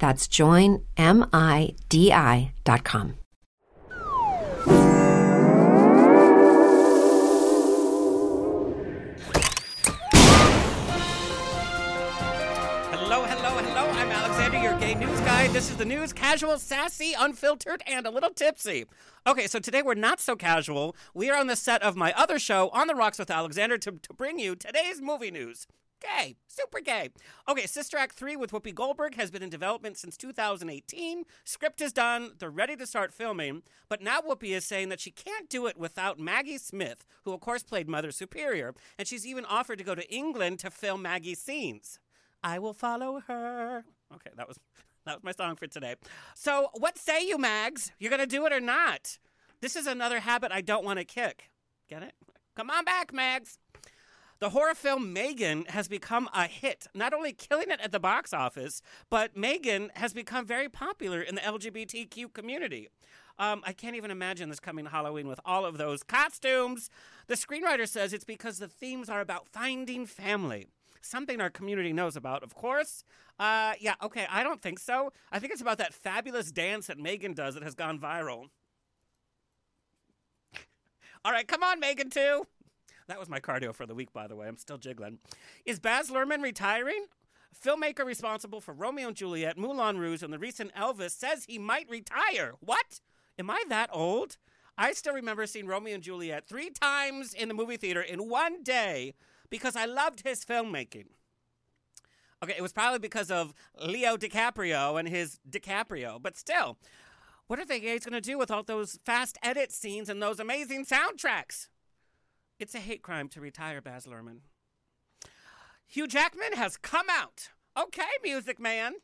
That's joinmidi.com. Hello, hello, hello. I'm Alexander, your gay news guy. This is the news, casual, sassy, unfiltered, and a little tipsy. Okay, so today we're not so casual. We are on the set of my other show, On the Rocks with Alexander, to, to bring you today's movie news. Gay, super gay. Okay, Sister Act 3 with Whoopi Goldberg has been in development since 2018. Script is done, they're ready to start filming, but now Whoopi is saying that she can't do it without Maggie Smith, who of course played Mother Superior, and she's even offered to go to England to film Maggie's scenes. I will follow her. Okay, that was that was my song for today. So, what say you, Mags? You're gonna do it or not? This is another habit I don't want to kick. Get it? Come on back, Mags. The horror film Megan has become a hit, not only killing it at the box office, but Megan has become very popular in the LGBTQ community. Um, I can't even imagine this coming Halloween with all of those costumes. The screenwriter says it's because the themes are about finding family something our community knows about, of course. Uh, yeah, okay, I don't think so. I think it's about that fabulous dance that Megan does that has gone viral. All right, come on, Megan, too. That was my cardio for the week, by the way. I'm still jiggling. Is Baz Luhrmann retiring? Filmmaker responsible for Romeo and Juliet, Moulin Rouge, and the recent Elvis says he might retire. What? Am I that old? I still remember seeing Romeo and Juliet three times in the movie theater in one day because I loved his filmmaking. Okay, it was probably because of Leo DiCaprio and his DiCaprio, but still, what are they guys going to do with all those fast edit scenes and those amazing soundtracks? It's a hate crime to retire Baz Luhrmann. Hugh Jackman has come out. Okay, Music Man.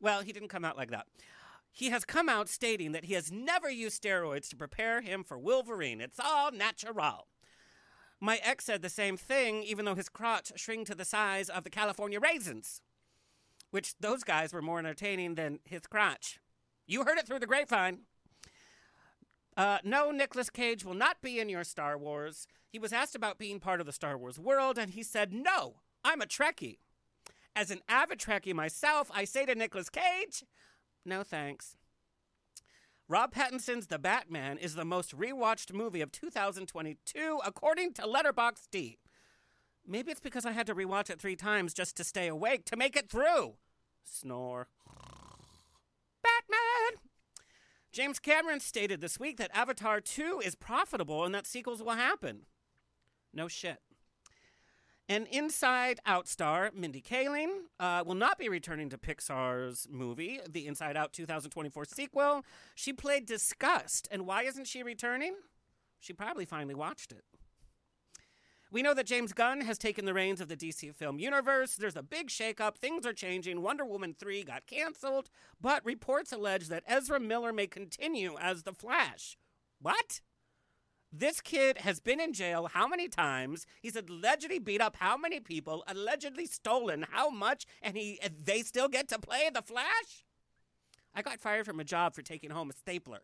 Well, he didn't come out like that. He has come out stating that he has never used steroids to prepare him for Wolverine. It's all natural. My ex said the same thing, even though his crotch shrank to the size of the California raisins, which those guys were more entertaining than his crotch. You heard it through the grapevine. Uh, no, Nicolas Cage will not be in your Star Wars. He was asked about being part of the Star Wars world, and he said, No, I'm a Trekkie. As an avid Trekkie myself, I say to Nicolas Cage, No thanks. Rob Pattinson's The Batman is the most rewatched movie of 2022, according to Letterboxd. Maybe it's because I had to rewatch it three times just to stay awake to make it through. Snore. Batman! James Cameron stated this week that Avatar 2 is profitable and that sequels will happen. No shit. An Inside Out star, Mindy Kaling, uh, will not be returning to Pixar's movie, the Inside Out 2024 sequel. She played Disgust, and why isn't she returning? She probably finally watched it. We know that James Gunn has taken the reins of the DC film universe. There's a big shakeup. Things are changing. Wonder Woman 3 got canceled, but reports allege that Ezra Miller may continue as the Flash. What? This kid has been in jail how many times? He's allegedly beat up how many people? Allegedly stolen how much? And he they still get to play the Flash? I got fired from a job for taking home a stapler.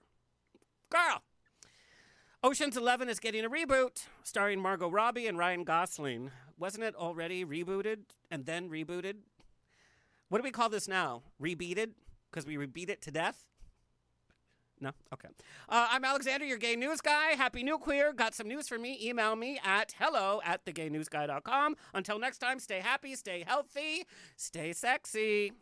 Girl. Ocean's 11 is getting a reboot starring Margot Robbie and Ryan Gosling. Wasn't it already rebooted and then rebooted? What do we call this now? Rebeated? Because we rebeat it to death? No? Okay. Uh, I'm Alexander, your gay news guy. Happy New Queer. Got some news for me? Email me at hello at thegaynewsguy.com. Until next time, stay happy, stay healthy, stay sexy.